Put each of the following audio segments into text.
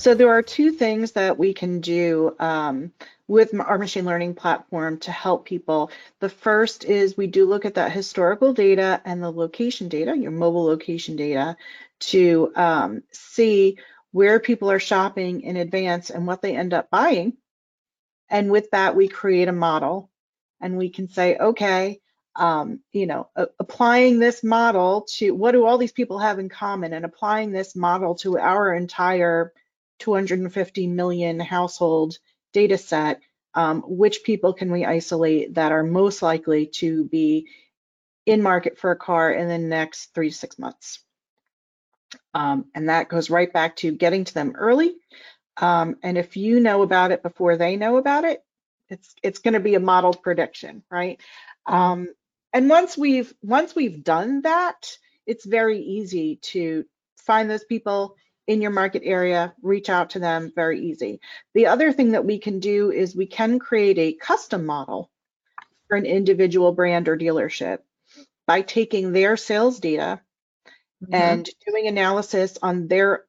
So there are two things that we can do um, with our machine learning platform to help people. The first is we do look at that historical data and the location data, your mobile location data, to um, see where people are shopping in advance and what they end up buying. And with that, we create a model and we can say, okay, um, you know, applying this model to what do all these people have in common and applying this model to our entire 250 million household data set, um, which people can we isolate that are most likely to be in market for a car in the next three to six months. Um, and that goes right back to getting to them early. Um, and if you know about it before they know about it, it's it's going to be a modeled prediction, right? Um, and once we've once we've done that, it's very easy to find those people in your market area, reach out to them, very easy. The other thing that we can do is we can create a custom model for an individual brand or dealership by taking their sales data mm-hmm. and doing analysis on their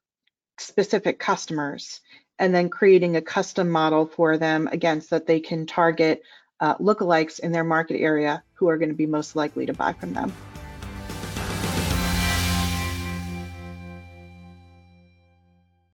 specific customers and then creating a custom model for them again so that they can target uh, lookalikes in their market area who are going to be most likely to buy from them.